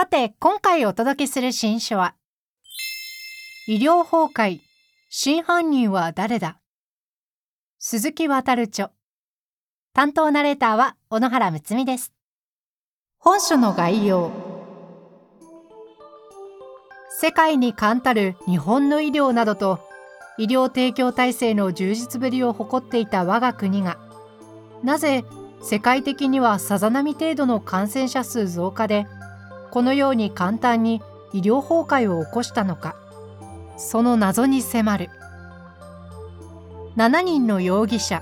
さて今回お届けする新書は医療崩壊真犯人は誰だ？鈴木渡著。担当ナレーターは小野原睦美です。本書の概要。世界に冠たる日本の医療などと医療提供体制の充実ぶりを誇っていた我が国がなぜ世界的にはさざ波程度の感染者数増加でこのように簡単に医療崩壊を起こしたのか。その謎に迫る。7人の容疑者。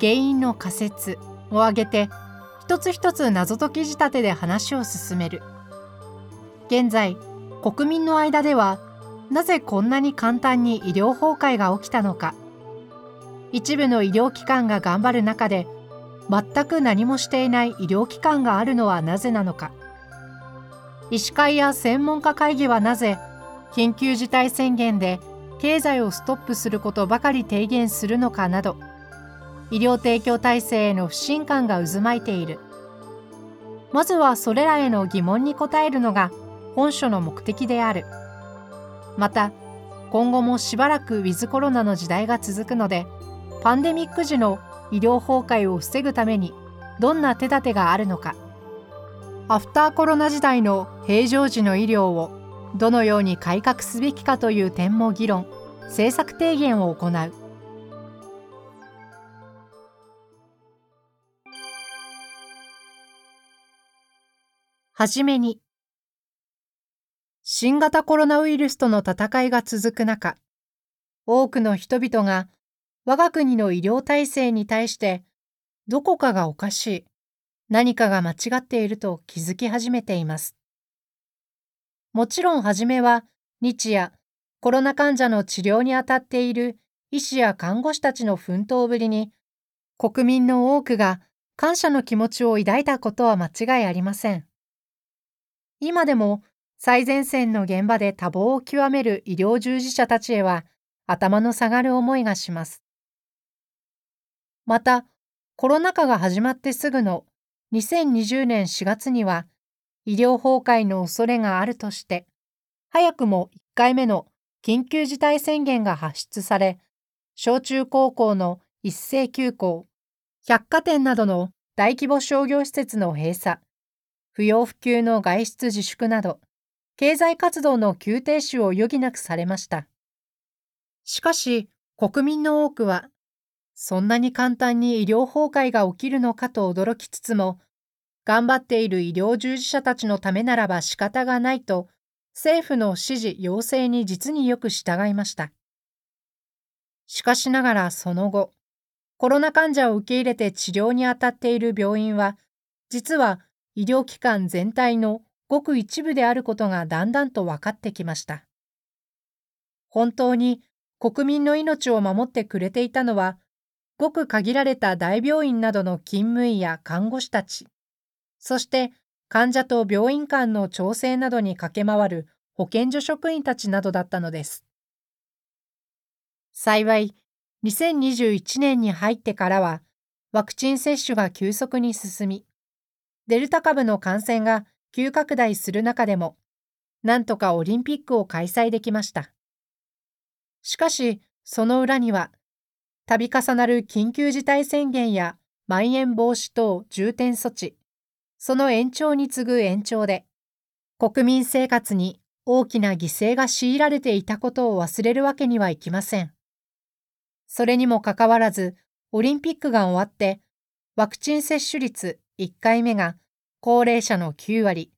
原因の仮説を挙げて一つ一つ謎解き仕立てで話を進める。現在国民の間ではなぜこんなに簡単に医療崩壊が起きたのか。一部の医療機関が頑張る中で全く何もしていない医療機関があるのはなぜなのか。医師会や専門家会議はなぜ緊急事態宣言で経済をストップすることばかり提言するのかなど医療提供体制への不信感が渦巻いている。まずはそれらへの疑問に答えるのが本書の目的である。また今後もしばらくウィズコロナの時代が続くのでパンデミック時の医療崩壊を防ぐためにどんな手立てがあるのか。アフターコロナ時代の平常時の医療をどのように改革すべきかという点も議論政策提言を行う。はじめに新型コロナウイルスとの戦いが続く中多くの人々が我が国の医療体制に対してどこかがおかしい。何かが間違っていると気づき始めています。もちろん初めは日夜コロナ患者の治療にあたっている医師や看護師たちの奮闘ぶりに国民の多くが感謝の気持ちを抱いたことは間違いありません。今でも最前線の現場で多忙を極める医療従事者たちへは頭の下がる思いがします。また、コロナ禍が始まってすぐの2020年4月には医療崩壊の恐れがあるとして、早くも1回目の緊急事態宣言が発出され、小中高校の一斉休校、百貨店などの大規模商業施設の閉鎖、不要不急の外出自粛など、経済活動の急停止を余儀なくされました。しかし、国民の多くはそんなに簡単に医療崩壊が起きるのかと驚きつつも、頑張っている医療従事者たちのためならば仕方がないと、政府の指示要請に実によく従いました。しかしながらその後、コロナ患者を受け入れて治療に当たっている病院は、実は医療機関全体のごく一部であることがだんだんと分かってきました。本当に国民の命を守ってくれていたのは、ごく限られた大病院などの勤務医や看護師たち、そして患者と病院間の調整などに駆け回る保健所職員たちなどだったのです。幸い、2021年に入ってからは、ワクチン接種が急速に進み、デルタ株の感染が急拡大する中でも、なんとかオリンピックを開催できました。しかし、その裏には、度重なる緊急事態宣言やまん延防止等重点措置、その延長に次ぐ延長で、国民生活に大きな犠牲が強いられていたことを忘れるわけにはいきません。それにもかかわらず、オリンピックが終わって、ワクチン接種率1回目が高齢者の9割、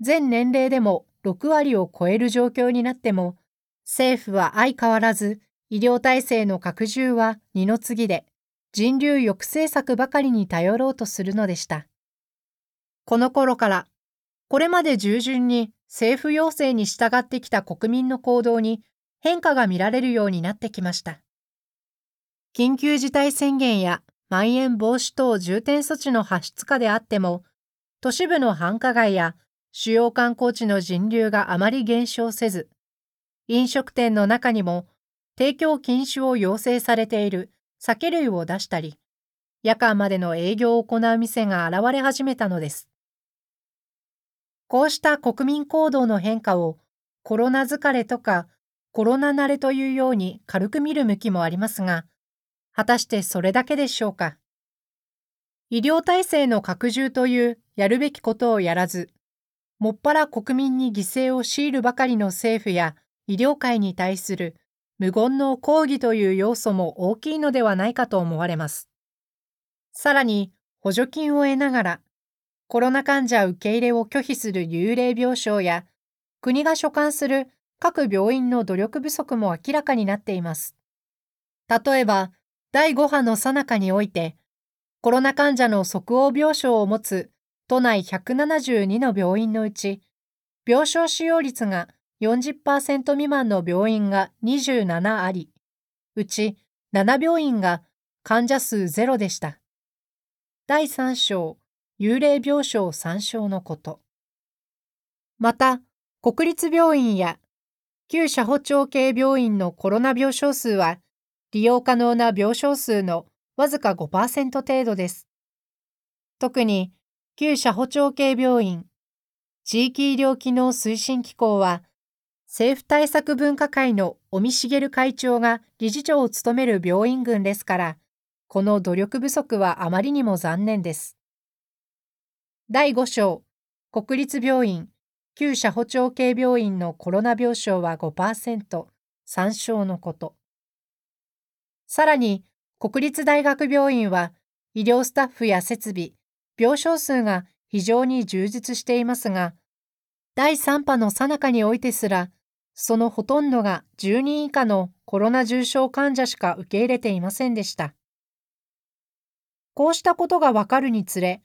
全年齢でも6割を超える状況になっても、政府は相変わらず医療体制の拡充は二の次で、人流抑制策ばかりに頼ろうとするのでした。この頃から、これまで従順に政府要請に従ってきた国民の行動に変化が見られるようになってきました。緊急事態宣言やまん延防止等重点措置の発出下であっても、都市部の繁華街や主要観光地の人流があまり減少せず、飲食店の中にも提供禁止を要請されている酒類を出したり、夜間までの営業を行う店が現れ始めたのです。こうした国民行動の変化をコロナ疲れとかコロナ慣れというように軽く見る向きもありますが、果たしてそれだけでしょうか。医療体制の拡充というやるべきことをやらず、もっぱら国民に犠牲を強いるばかりの政府や医療界に対する無言の抗議という要素も大きいのではないかと思われます。さらに、補助金を得ながら、コロナ患者受け入れを拒否する幽霊病床や、国が所管する各病院の努力不足も明らかになっています。例えば、第5波の最中において、コロナ患者の即応病床を持つ都内172の病院のうち、病床使用率が40%未満の病院が27あり、うち7病院が患者数ゼロでした。第3章、幽霊病床参照のこと。また、国立病院や旧社保町系病院のコロナ病床数は利用可能な病床数のわずか5%程度です。特に、旧社保町系病院、地域医療機能推進機構は、政府対策分科会の尾身茂会長が理事長を務める病院群ですから、この努力不足はあまりにも残念です。第5章、国立病院、旧社保町系病院のコロナ病床は5%、参照のこと。さらに、国立大学病院は、医療スタッフや設備、病床数が非常に充実していますが、第3波の最中においてすら、そのほとんどが10人以下のコロナ重症患者しか受け入れていませんでした。こうしたことがわかるにつれ、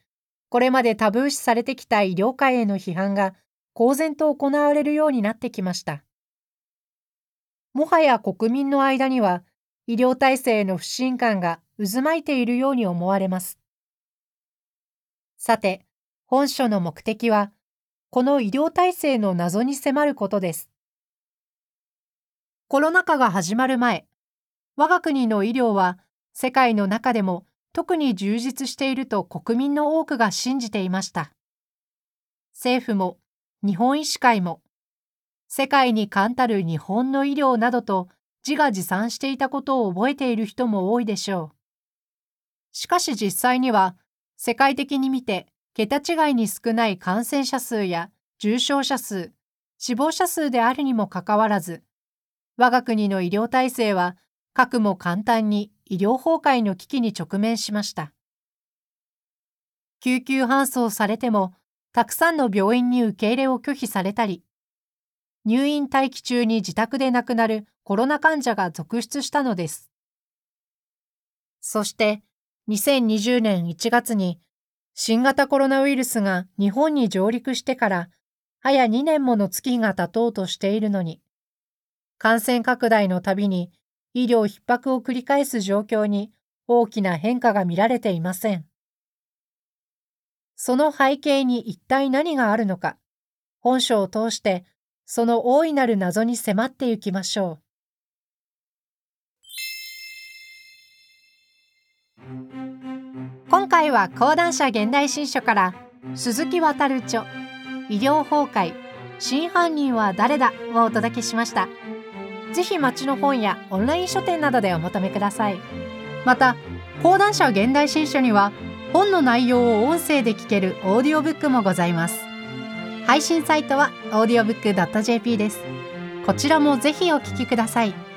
これまでタブー視されてきた医療界への批判が公然と行われるようになってきました。もはや国民の間には、医療体制への不信感が渦巻いているように思われます。さて、本書の目的は、この医療体制の謎に迫ることです。コロナ禍が始まる前、我が国の医療は世界の中でも特に充実していると国民の多くが信じていました。政府も日本医師会も世界に冠たる日本の医療などと自画自賛していたことを覚えている人も多いでしょう。しかし実際には、世界的に見て桁違いに少ない感染者数や重症者数、死亡者数であるにもかかわらず、我が国の医療体制は、かくも簡単に医療崩壊の危機に直面しました。救急搬送されても、たくさんの病院に受け入れを拒否されたり、入院待機中に自宅で亡くなるコロナ患者が続出したのです。そして2020年1月に新型コロナウイルスが日本に上陸してから早2年もの月が経とうとしているのに、感染拡大のたびに医療逼迫を繰り返す状況に大きな変化が見られていません。その背景に一体何があるのか、本書を通してその大いなる謎に迫っていきましょう。今回は講談社現代新書から鈴木渡著医療崩壊真犯人は誰だをお届けしましたぜひ町の本やオンライン書店などでお求めください。また講談社現代新書には本の内容を音声で聞けるオーディオブックもございます。配信サイトは audiobook.jp です。こちらもぜひお聞きください。